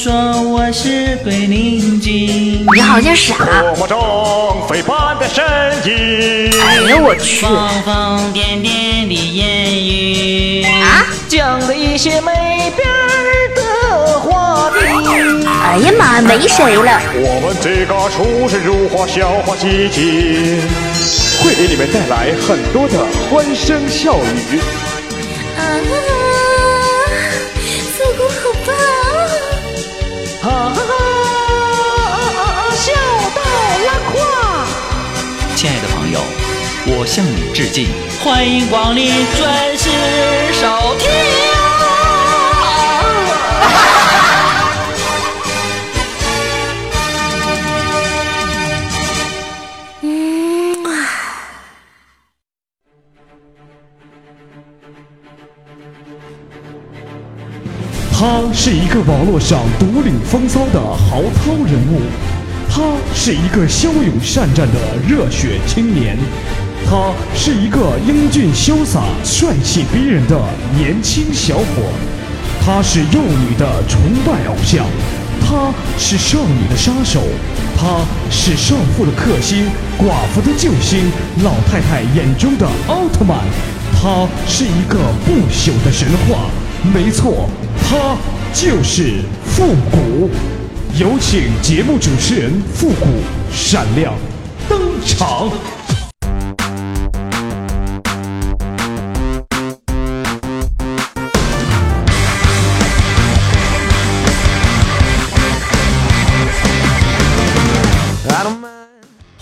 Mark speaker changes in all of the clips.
Speaker 1: 说我是鬼灵精。
Speaker 2: 你好像傻。
Speaker 3: 多么中飞般的身影。
Speaker 2: 哎呀，我去！
Speaker 1: 疯疯癫癫的言语
Speaker 2: 啊，
Speaker 1: 讲了一些没边儿的话题。
Speaker 2: 哎呀妈，没谁了。
Speaker 3: 我们这个出神入化笑话集锦，会给你们带来很多的欢声笑语。
Speaker 2: 啊，
Speaker 1: 我向你致敬，欢迎光临准时收听。
Speaker 2: 嗯啊，
Speaker 4: 他是一个网络上独领风骚的豪涛人物，他是一个骁勇善战的热血青年，他是一个英俊潇洒、帅气逼人的年轻小伙，他是幼女的崇拜偶像，他是少女的杀手，他是少妇的克星、寡妇的救星、老太太眼中的奥特曼，他是一个不朽的神话。没错，他就是复古。有请节目主持人复古闪亮登场。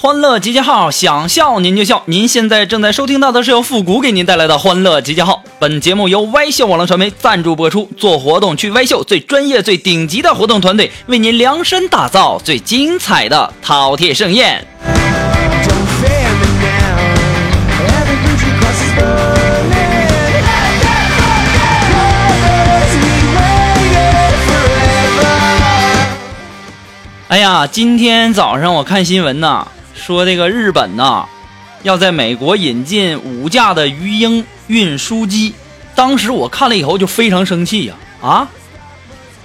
Speaker 1: 欢乐集结号，想笑您就笑。您现在正在收听到的是由复古给您带来的欢乐集结号。本节目由歪秀网络传媒赞助播出。做活动去歪秀，最专业、最顶级的活动团队，为您量身打造最精彩的饕餮盛宴。哎呀，今天早上我看新闻呐，说这个日本呐，要在美国引进五架的鱼鹰运输机。当时我看了以后就非常生气呀、啊！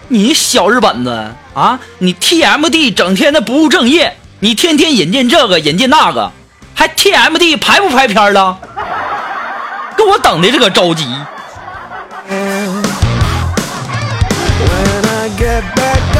Speaker 1: 你小日本子啊，你 TMD 整天的不务正业，你天天引进这个引进那个，还 TMD 排不排片了？给我等的这个着急。
Speaker 5: When I get back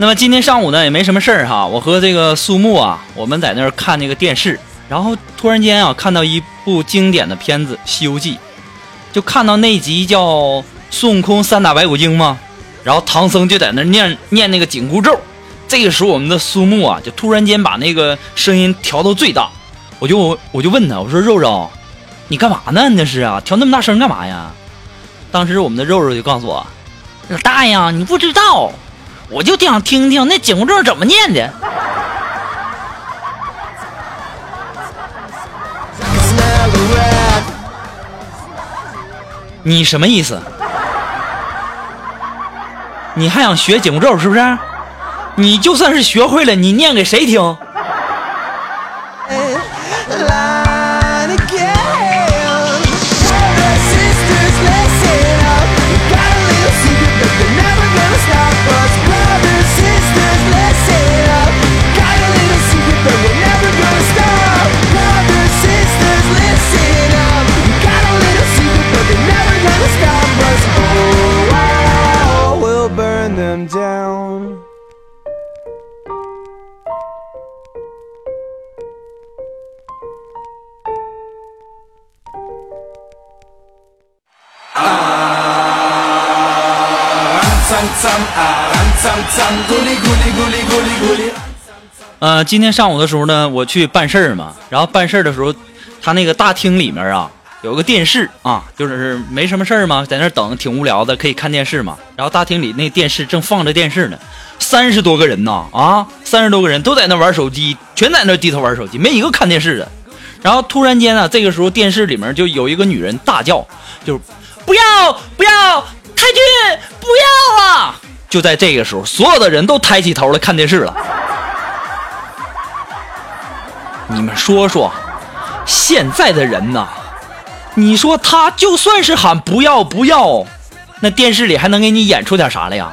Speaker 1: 那么今天上午呢也没什么事儿哈，我和这个苏木啊，我们在那儿看那个电视，然后突然间啊看到一部经典的片子《西游记》，就看到那集叫孙悟空三打白骨精嘛，然后唐僧就在那念念那个紧箍咒，这个时候我们的苏木啊就突然间把那个声音调到最大，我就我就问他，我说肉肉，你干嘛呢？那是啊，调那么大声干嘛呀？当时我们的肉肉就告诉我，老大呀，你不知道。我就想听听那紧箍咒怎么念的。你什么意思？你还想学紧箍咒是不是？你就算是学会了，你念给谁听？呃，今天上午的时候呢，我去办事儿嘛，然后办事儿的时候，他那个大厅里面啊有个电视啊，就是没什么事儿嘛，在那等挺无聊的，可以看电视嘛。然后大厅里那电视正放着电视呢，三十多个人呐啊，三十多个人都在那玩手机，全在那低头玩手机，没一个看电视的。然后突然间啊，这个时候电视里面就有一个女人大叫，就是不要不要太君不要啊！就在这个时候，所有的人都抬起头来看电视了。你们说说，现在的人呐，你说他就算是喊不要不要，那电视里还能给你演出点啥来呀？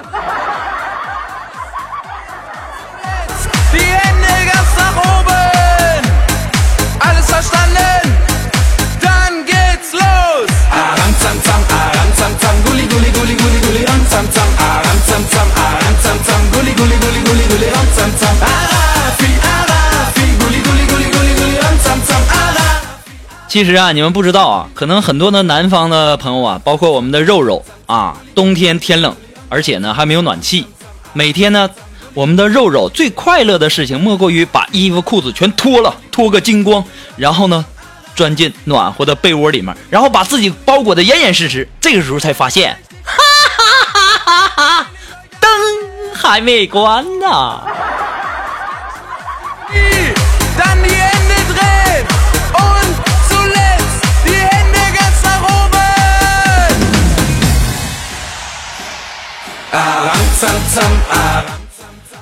Speaker 1: 其实啊，你们不知道啊，可能很多的南方的朋友啊，包括我们的肉肉啊，冬天天冷，而且呢还没有暖气，每天呢，我们的肉肉最快乐的事情莫过于把衣服裤子全脱了，脱个精光，然后呢，钻进暖和的被窝里面，然后把自己包裹得严严实实。这个时候才发现，哈哈哈哈哈哈，灯还没关呢。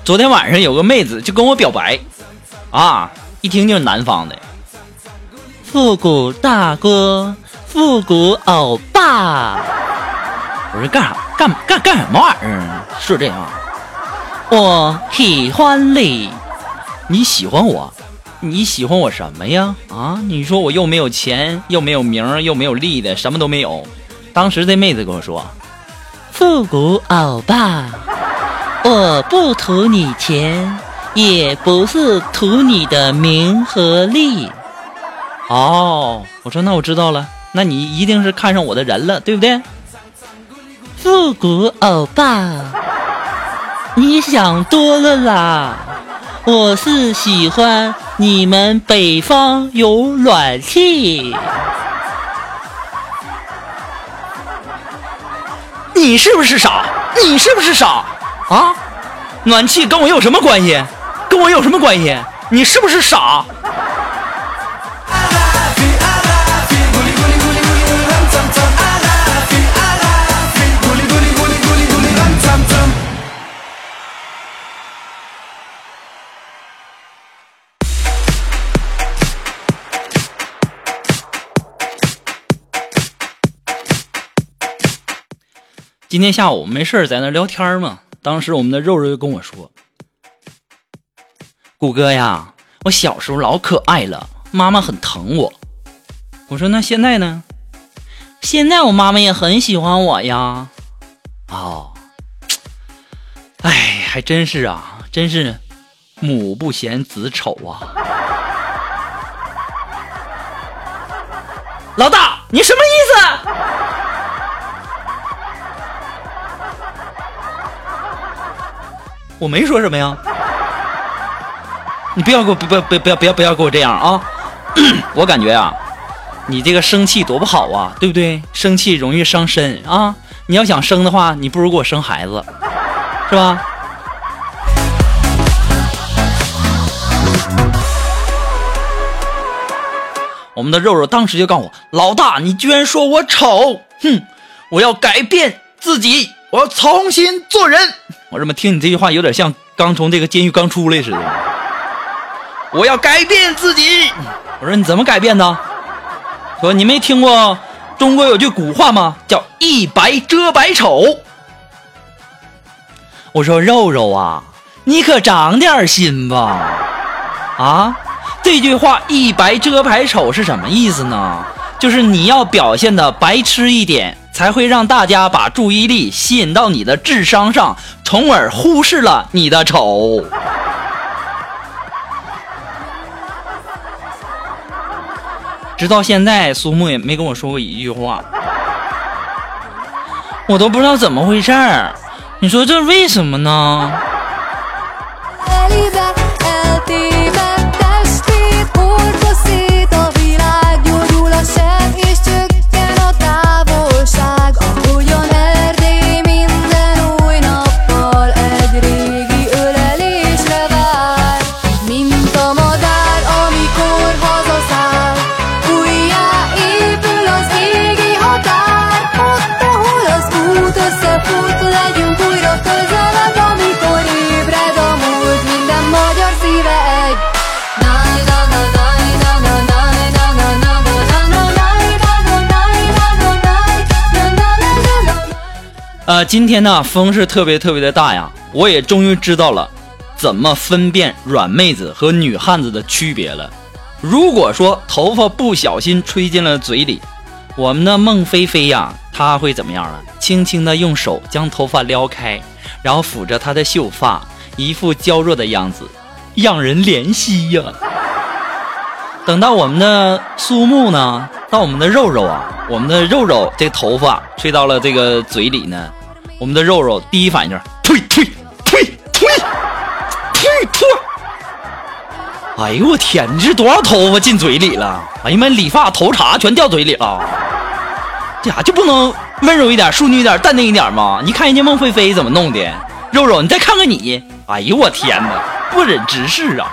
Speaker 1: 昨天晚上有个妹子就跟我表白，啊，一听就是南方的，复古大哥，复古欧巴。我说干啥？干干干什么玩意儿是？这样。我喜欢你，你喜欢我？你喜欢我什么呀？啊，你说我又没有钱，又没有名，又没有利的，什么都没有。当时这妹子跟我说：“复古欧巴。”我不图你钱，也不是图你的名和利。哦，我说那我知道了，那你一定是看上我的人了，对不对？复古欧巴，你想多了啦，我是喜欢你们北方有暖气。你是不是傻？你是不是傻？啊，暖气跟我有什么关系？跟我有什么关系？你是不是傻？今天下午没事儿在那聊天嘛，当时我们的肉肉就跟我说：“谷哥呀，我小时候老可爱了，妈妈很疼我。”我说：“那现在呢？”现在我妈妈也很喜欢我呀。哦，哎，还真是啊，真是母不嫌子丑啊。老大，你什么意思？我没说什么呀，你不要给我不不不不要不要不要给我这样啊！我感觉啊，你这个生气多不好啊，对不对？生气容易伤身啊！你要想生的话，你不如给我生孩子，是吧？我们的肉肉当时就告诉我：“老大，你居然说我丑！哼，我要改变自己，我要重新做人。”我怎么听你这句话有点像刚从这个监狱刚出来似的？我要改变自己。我说你怎么改变呢？说你没听过中国有句古话吗？叫一白遮百丑。我说肉肉啊，你可长点心吧！啊，这句话“一白遮百丑”是什么意思呢？就是你要表现的白痴一点，才会让大家把注意力吸引到你的智商上，从而忽视了你的丑。直到现在，苏木也没跟我说过一句话，我都不知道怎么回事儿。你说这为什么呢？呃，今天呢风是特别特别的大呀，我也终于知道了怎么分辨软妹子和女汉子的区别了。如果说头发不小心吹进了嘴里，我们的孟菲菲呀，她会怎么样呢？轻轻的用手将头发撩开，然后抚着她的秀发，一副娇弱的样子，让人怜惜呀。等到我们的苏木呢，到我们的肉肉啊，我们的肉肉这头发吹到了这个嘴里呢，我们的肉肉第一反应就是退退退退退退。哎呦我天，你这多少头发进嘴里了？哎呀妈，理发头茬全掉嘴里了。这呀就不能温柔一点、淑女一点、淡定一点吗？你看人家孟菲菲怎么弄的，肉肉你再看看你，哎呦我天哪，不忍直视啊！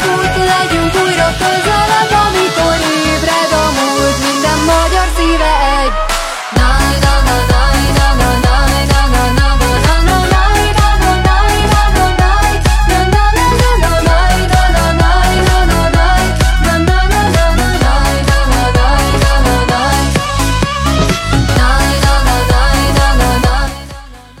Speaker 2: cool.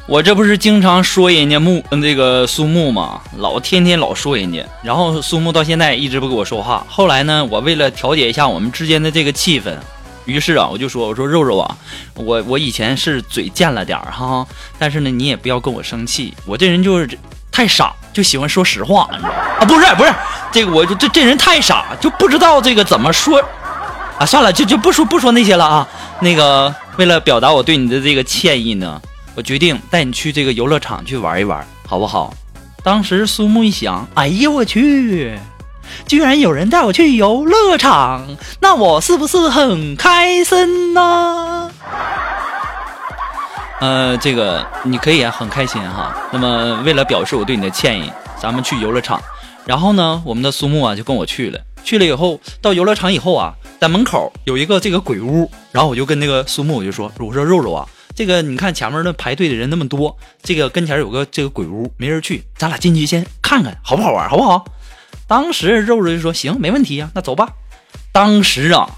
Speaker 1: 我这不是经常说人家木嗯这个苏木嘛，老天天老说人家，然后苏木到现在一直不跟我说话。后来呢，我为了调节一下我们之间的这个气氛，于是啊，我就说我说肉肉啊，我我以前是嘴贱了点儿哈，但是呢，你也不要跟我生气，我这人就是太傻，就喜欢说实话，你知道吗啊？不是不是，这个我就这这人太傻，就不知道这个怎么说啊。算了，就就不说不说那些了啊。那个为了表达我对你的这个歉意呢。我决定带你去这个游乐场去玩一玩，好不好？当时苏木一想，哎呀我去，居然有人带我去游乐场，那我是不是很开心呢？呃，这个你可以啊，很开心哈。那么为了表示我对你的歉意，咱们去游乐场。然后呢，我们的苏木啊就跟我去了。去了以后，到游乐场以后啊，在门口有一个这个鬼屋，然后我就跟那个苏木我就说，我说肉肉啊。这个你看前面那排队的人那么多，这个跟前有个这个鬼屋，没人去，咱俩进去先看看好不好玩，好不好？当时肉肉就说行，没问题呀、那走吧。当时啊，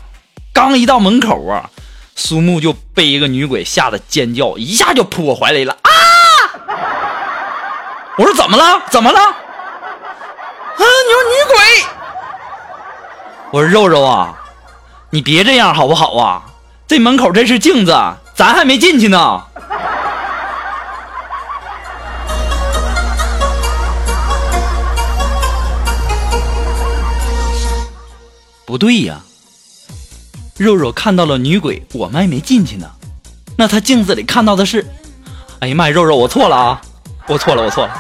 Speaker 1: 刚一到门口啊，苏木就被一个女鬼吓得尖叫，一下就扑我怀里了啊！我说怎么了？怎么了？啊，有女鬼！我说肉肉啊，你别这样好不好啊？这门口这是镜子。咱还没进去呢。不对呀，肉肉看到了女鬼，我们还没进去呢。那他镜子里看到的是……哎呀妈呀，肉肉，我错了啊！我错了，我错了。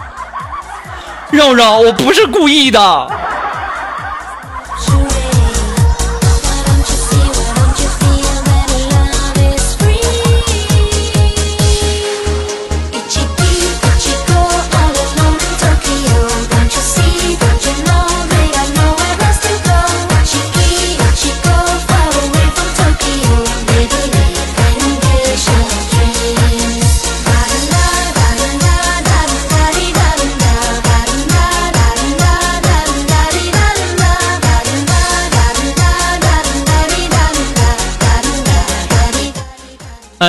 Speaker 1: 肉肉，我不是故意的。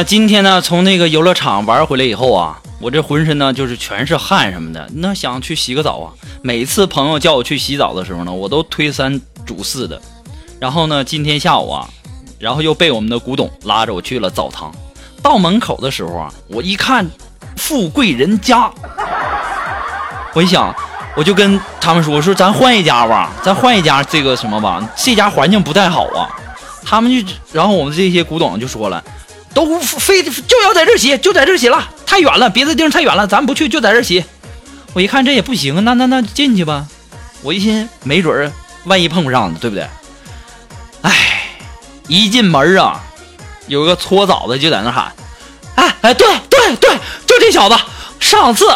Speaker 1: 今天呢，从那个游乐场玩回来以后啊，我这浑身呢就是全是汗什么的，那想去洗个澡啊。每次朋友叫我去洗澡的时候呢，我都推三阻四的。然后呢，今天下午啊，然后又被我们的古董拉着我去了澡堂。到门口的时候啊，我一看，富贵人家，我一想，我就跟他们说，我说咱换一家吧，咱换一家这个什么吧，这家环境不太好啊。他们就，然后我们这些古董就说了。都非就要在这洗，就在这洗了，太远了，别的地方太远了，咱不去，就在这洗。我一看这也不行，那那那进去吧。我一心没准儿万一碰不上呢，对不对？哎，一进门啊，有个搓澡的就在那喊：“哎哎，对对对，就这小子，上次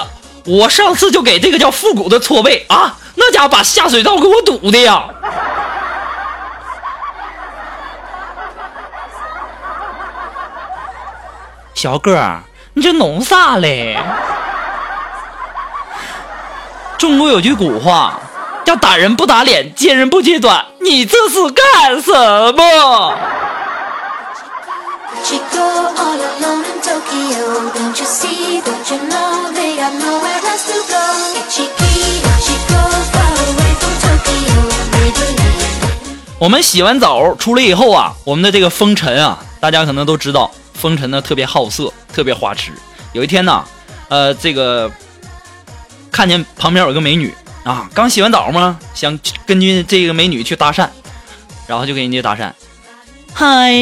Speaker 1: 我上次就给这个叫复古的搓背啊，那家伙把下水道给我堵的呀。”小哥儿你这弄啥嘞？中国有句古话叫打人不打脸揭人不揭短你这是干什么？我们洗完澡出来以后啊我们的这个风尘啊大家可能都知道风尘呢特别好色，特别花痴。有一天呢，呃，这个看见旁边有个美女啊，刚洗完澡嘛，想根据这个美女去搭讪，然后就跟人家搭讪。嗨，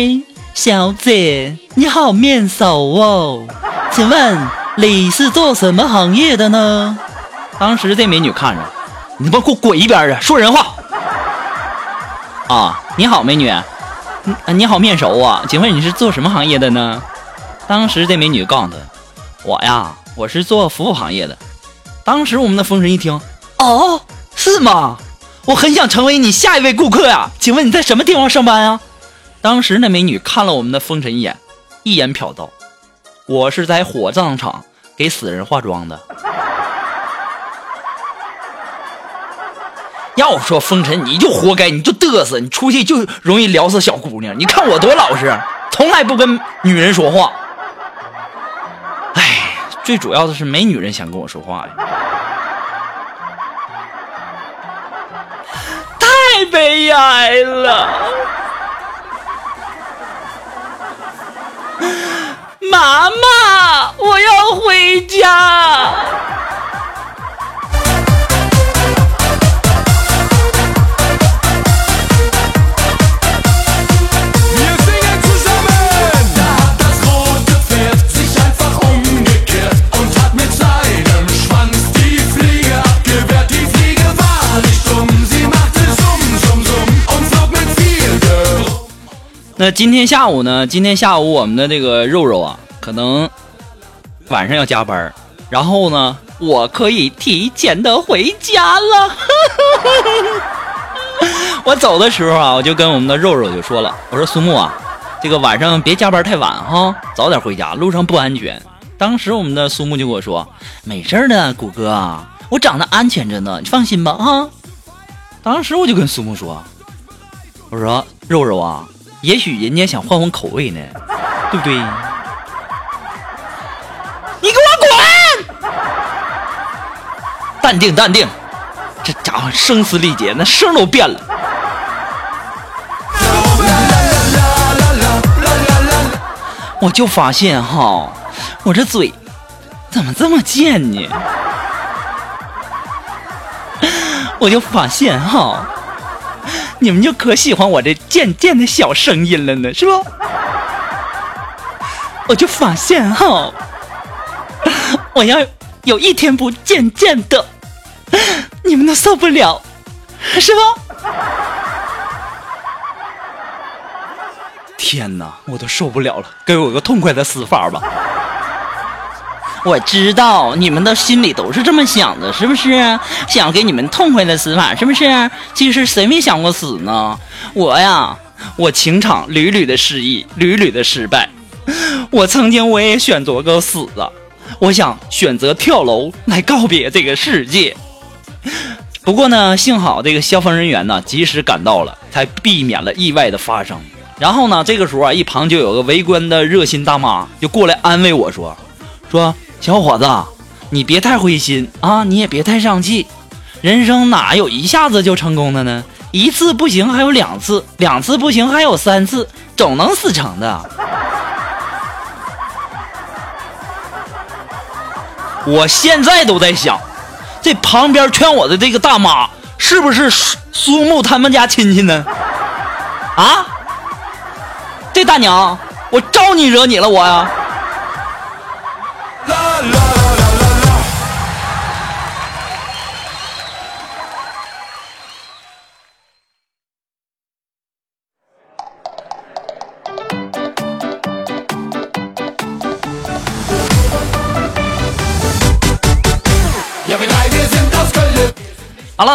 Speaker 1: 小姐，你好面熟哦，请问你是做什么行业的呢？当时这美女看着，你他妈给我滚一边去，说人话。啊，你好，美女，你好面熟啊，请问你是做什么行业的呢？当时这美女告诉他，我呀，我是做服务行业的。当时我们的风神一听，哦，是吗？我很想成为你下一位顾客呀，请问你在什么地方上班啊？当时那美女看了我们的风神一眼，一眼瞟到，我是在火葬场给死人化妆的。要说风尘，你就活该，你就嘚瑟，你出去就容易撩死小姑娘。你看我多老实，从来不跟女人说话。哎，最主要的是没女人想跟我说话呀，太悲哀了。妈妈，我要回家。那今天下午呢？今天下午我们的这个肉肉啊，可能晚上要加班，然后呢，我可以提前的回家了。我走的时候啊，我就跟我们的肉肉就说了，我说苏木啊，这个晚上别加班太晚哈，早点回家，路上不安全。当时我们的苏木就跟我说，没事的，谷哥啊，我长得安全着呢，你放心吧哈。当时我就跟苏木说，我说肉肉啊，也许人家想换换口味呢，对不对？你给我滚！淡定淡定，这家伙声嘶力竭，那声都变了。我就发现哈，我这嘴怎么这么贱呢？我就发现哈，你们就可喜欢我这贱贱的小声音了呢，是吧？我就发现哈，我要有一天不渐渐的，你们都受不了，是吧？天哪，我都受不了了，给我个痛快的死法吧！我知道你们的心里都是这么想的，是不是？想给你们痛快的死法，是不是？其实谁没想过死呢？我呀，我情场屡屡的失意，屡屡的失败。我曾经我也选择过死啊，我想选择跳楼来告别这个世界。不过呢，幸好这个消防人员呢及时赶到了，才避免了意外的发生。然后呢，这个时候啊，一旁就有个围观的热心大妈就过来安慰我说：“说小伙子，你别太灰心啊，你也别太丧气，人生哪有一下子就成功的呢？一次不行还有两次，两次不行还有三次，总能死成的。”我现在都在想，这旁边劝我的这个大妈是不是苏苏木他们家亲戚呢？啊？这大娘，我招你惹你了我呀？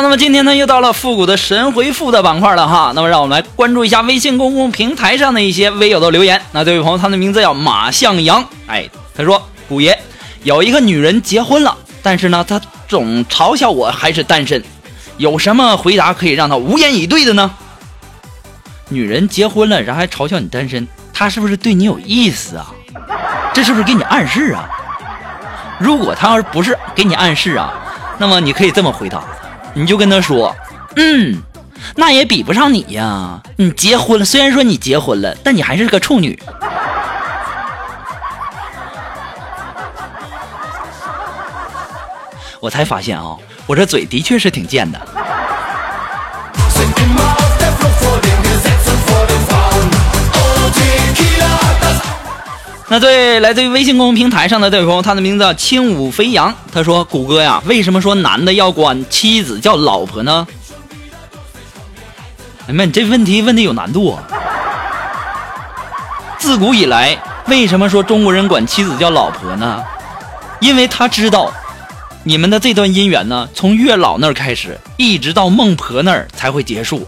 Speaker 1: 那么今天呢又到了复古的神回复的板块了哈。那么让我们来关注一下微信公共平台上的一些微友的留言。那这位朋友，他的名字叫马向阳，哎，他说：“古爷，有一个女人结婚了，但是呢，她总嘲笑我还是单身，有什么回答可以让她无言以对的呢？”女人结婚了，然后还嘲笑你单身，她是不是对你有意思啊？这是不是给你暗示啊？如果她要是不是给你暗示啊，那么你可以这么回答，你就跟他说：“嗯，那也比不上你呀，你结婚了，虽然说你结婚了，但你还是个处女。”我才发现啊，我这嘴的确是挺贱的。那对来自于微信公众平台上的这位朋友，他的名字叫轻舞飞扬。他说：“谷歌呀，为什么说男的要管妻子叫老婆呢？”哎妈，你这问题问的有难度啊！自古以来，为什么说中国人管妻子叫老婆呢？因为他知道，你们的这段姻缘呢，从月老那儿开始，一直到孟婆那儿才会结束，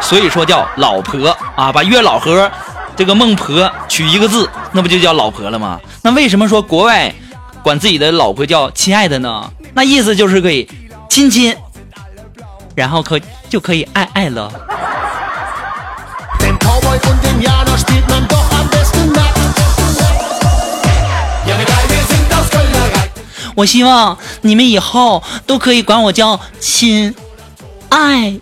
Speaker 1: 所以说叫老婆啊，把月老和这个孟婆取一个字，那不就叫老婆了吗？那为什么说国外管自己的老婆叫亲爱的呢？那意思就是可以亲亲然后可就可以爱爱了。我希望你们以后都可以管我叫亲爱。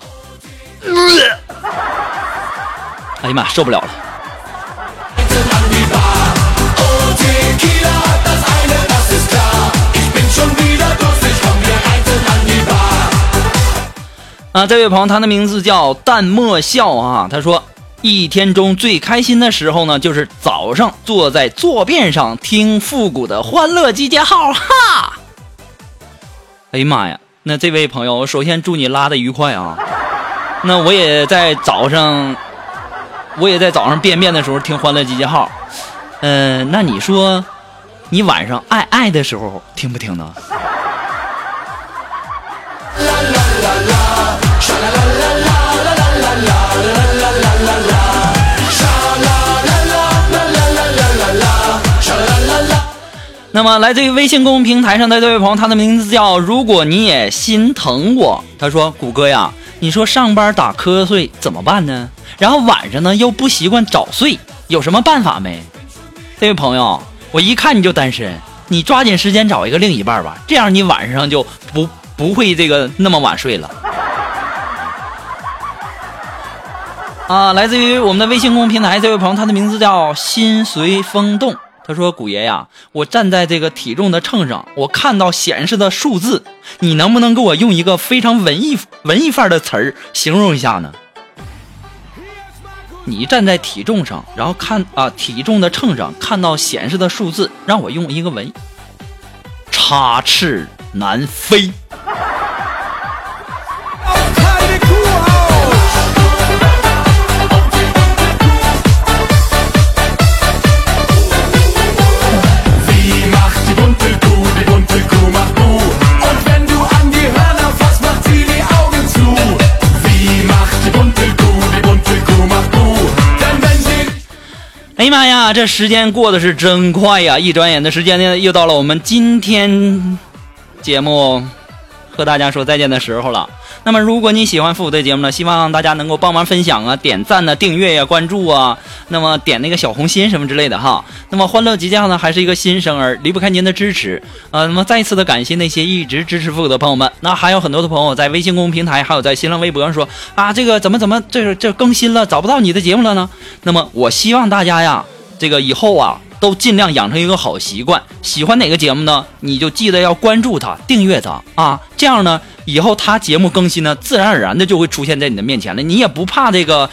Speaker 1: 哎呀妈受不了了。啊，这位朋友，他的名字叫淡漠笑啊。他说，一天中最开心的时候呢，就是早上坐在坐便上听复古的欢乐集结号，哈！哎呀妈呀，那这位朋友，首先祝你拉的愉快啊。那我也在早上，我也在早上便便的时候听欢乐集结号。嗯、那你说，你晚上爱爱的时候听不听呢？那么，来自于微信公众平台上的这位朋友，他的名字叫“如果你也心疼我”。他说：“谷歌呀，你说上班打瞌睡怎么办呢？然后晚上呢又不习惯早睡，有什么办法没？”这位朋友，我一看你就单身，你抓紧时间找一个另一半吧，这样你晚上就不不会这个那么晚睡了。啊，来自于我们的微信公众平台这位朋友，他的名字叫心随风动。他说：“古爷呀，我站在这个体重的秤上，我看到显示的数字，你能不能给我用一个非常文艺文艺范儿的词儿形容一下呢？”你站在体重上，然后看啊体重的秤上看到显示的数字，让我用一个文，插翅难飞。呀妈呀，这时间过得是真快呀！一转眼的时间呢，又到了我们今天节目和大家说再见的时候了。那么，如果你喜欢复古的节目呢，希望大家能够帮忙分享啊、点赞呢、订阅呀、关注啊，那么点那个小红心什么之类的哈。那么，欢乐集结号呢，还是一个新生儿，离不开您的支持。呃，那么再一次的感谢那些一直支持复古的朋友们。那还有很多的朋友在微信公众平台，还有在新浪微博上说啊，这个怎么怎么这这更新了，找不到你的节目了呢？那么，我希望大家呀，这个以后啊。都尽量养成一个好习惯，喜欢哪个节目呢？你就记得要关注它、订阅它啊，这样呢，以后它节目更新呢，自然而然的就会出现在你的面前了。你也不怕这个，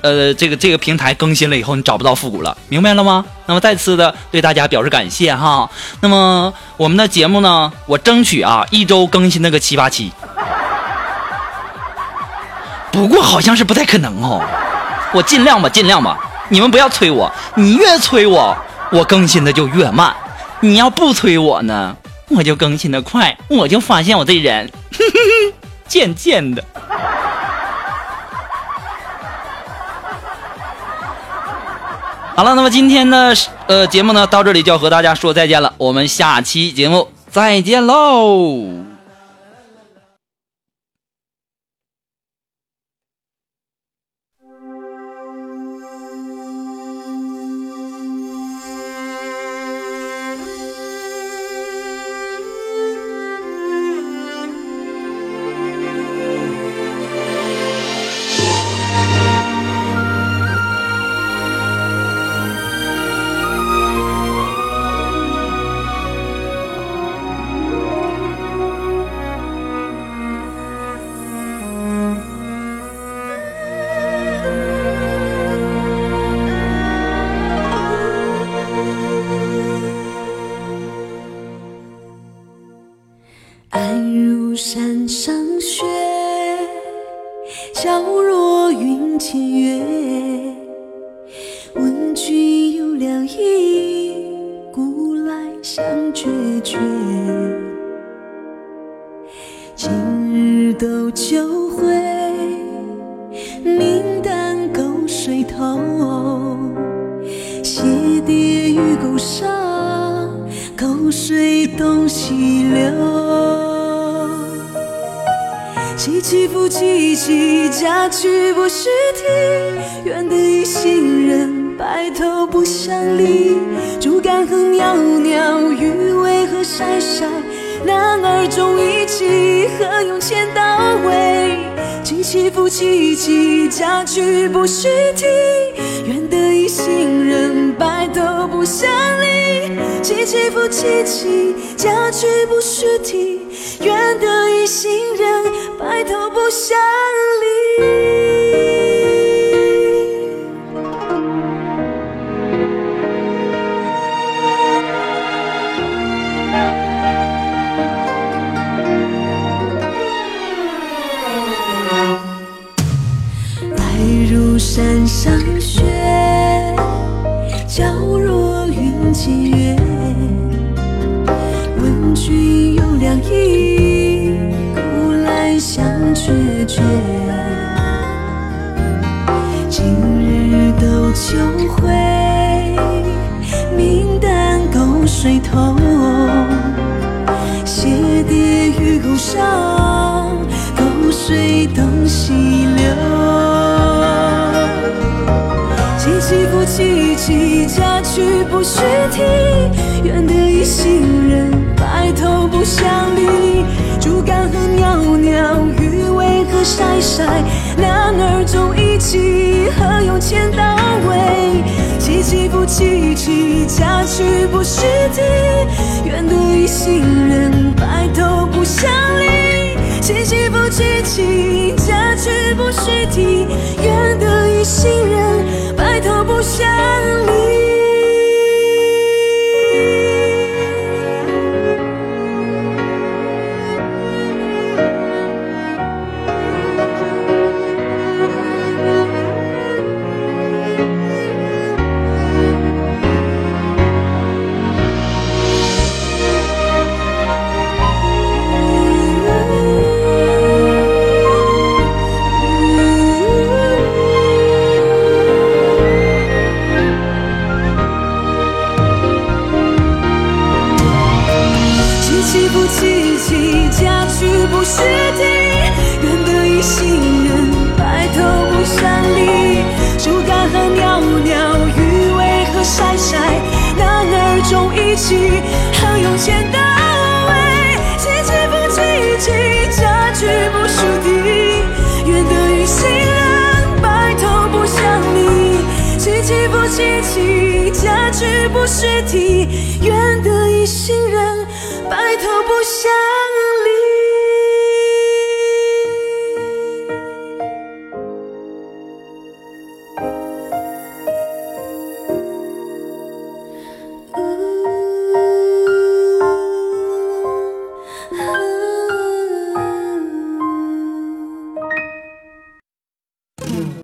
Speaker 1: 呃，这个这个平台更新了以后你找不到复古了，明白了吗？那么再次的对大家表示感谢哈。那么我们的节目呢，我争取啊一周更新那个七八期，不过好像是不太可能哦。我尽量吧，尽量吧。你们不要催我，你越催我，我更新的就越慢。你要不催我呢，我就更新的快。我就发现我这人，贱贱的。好了，那么今天的呃节目呢，到这里就要和大家说再见了，我们下期节目再见喽。
Speaker 6: 起起伏起起，家去不须啼。愿得一心人，白头不相离。竹竿和袅袅，鱼尾和晒晒。男儿重义气，何用千刀尾？起起伏起起，家去不须啼。愿得一心人，白头不相离。起起伏起起，家去不须啼。愿得一心人，想晒晒。男儿重义气，何用千刀尾？起起伏起起，家去不须啼。愿得一心人，白头不相离。起起伏起起，家去不须啼。愿得一心人，白头不相离。起起伏起起，家去不须啼。愿得一心人，白头不相离。竹竿和袅袅，鱼尾和晒晒。男儿重义气，何用千刀尾？起起伏起起，家去不须啼。愿得一心人，白头不相离。起起伏起起，家去不须啼。愿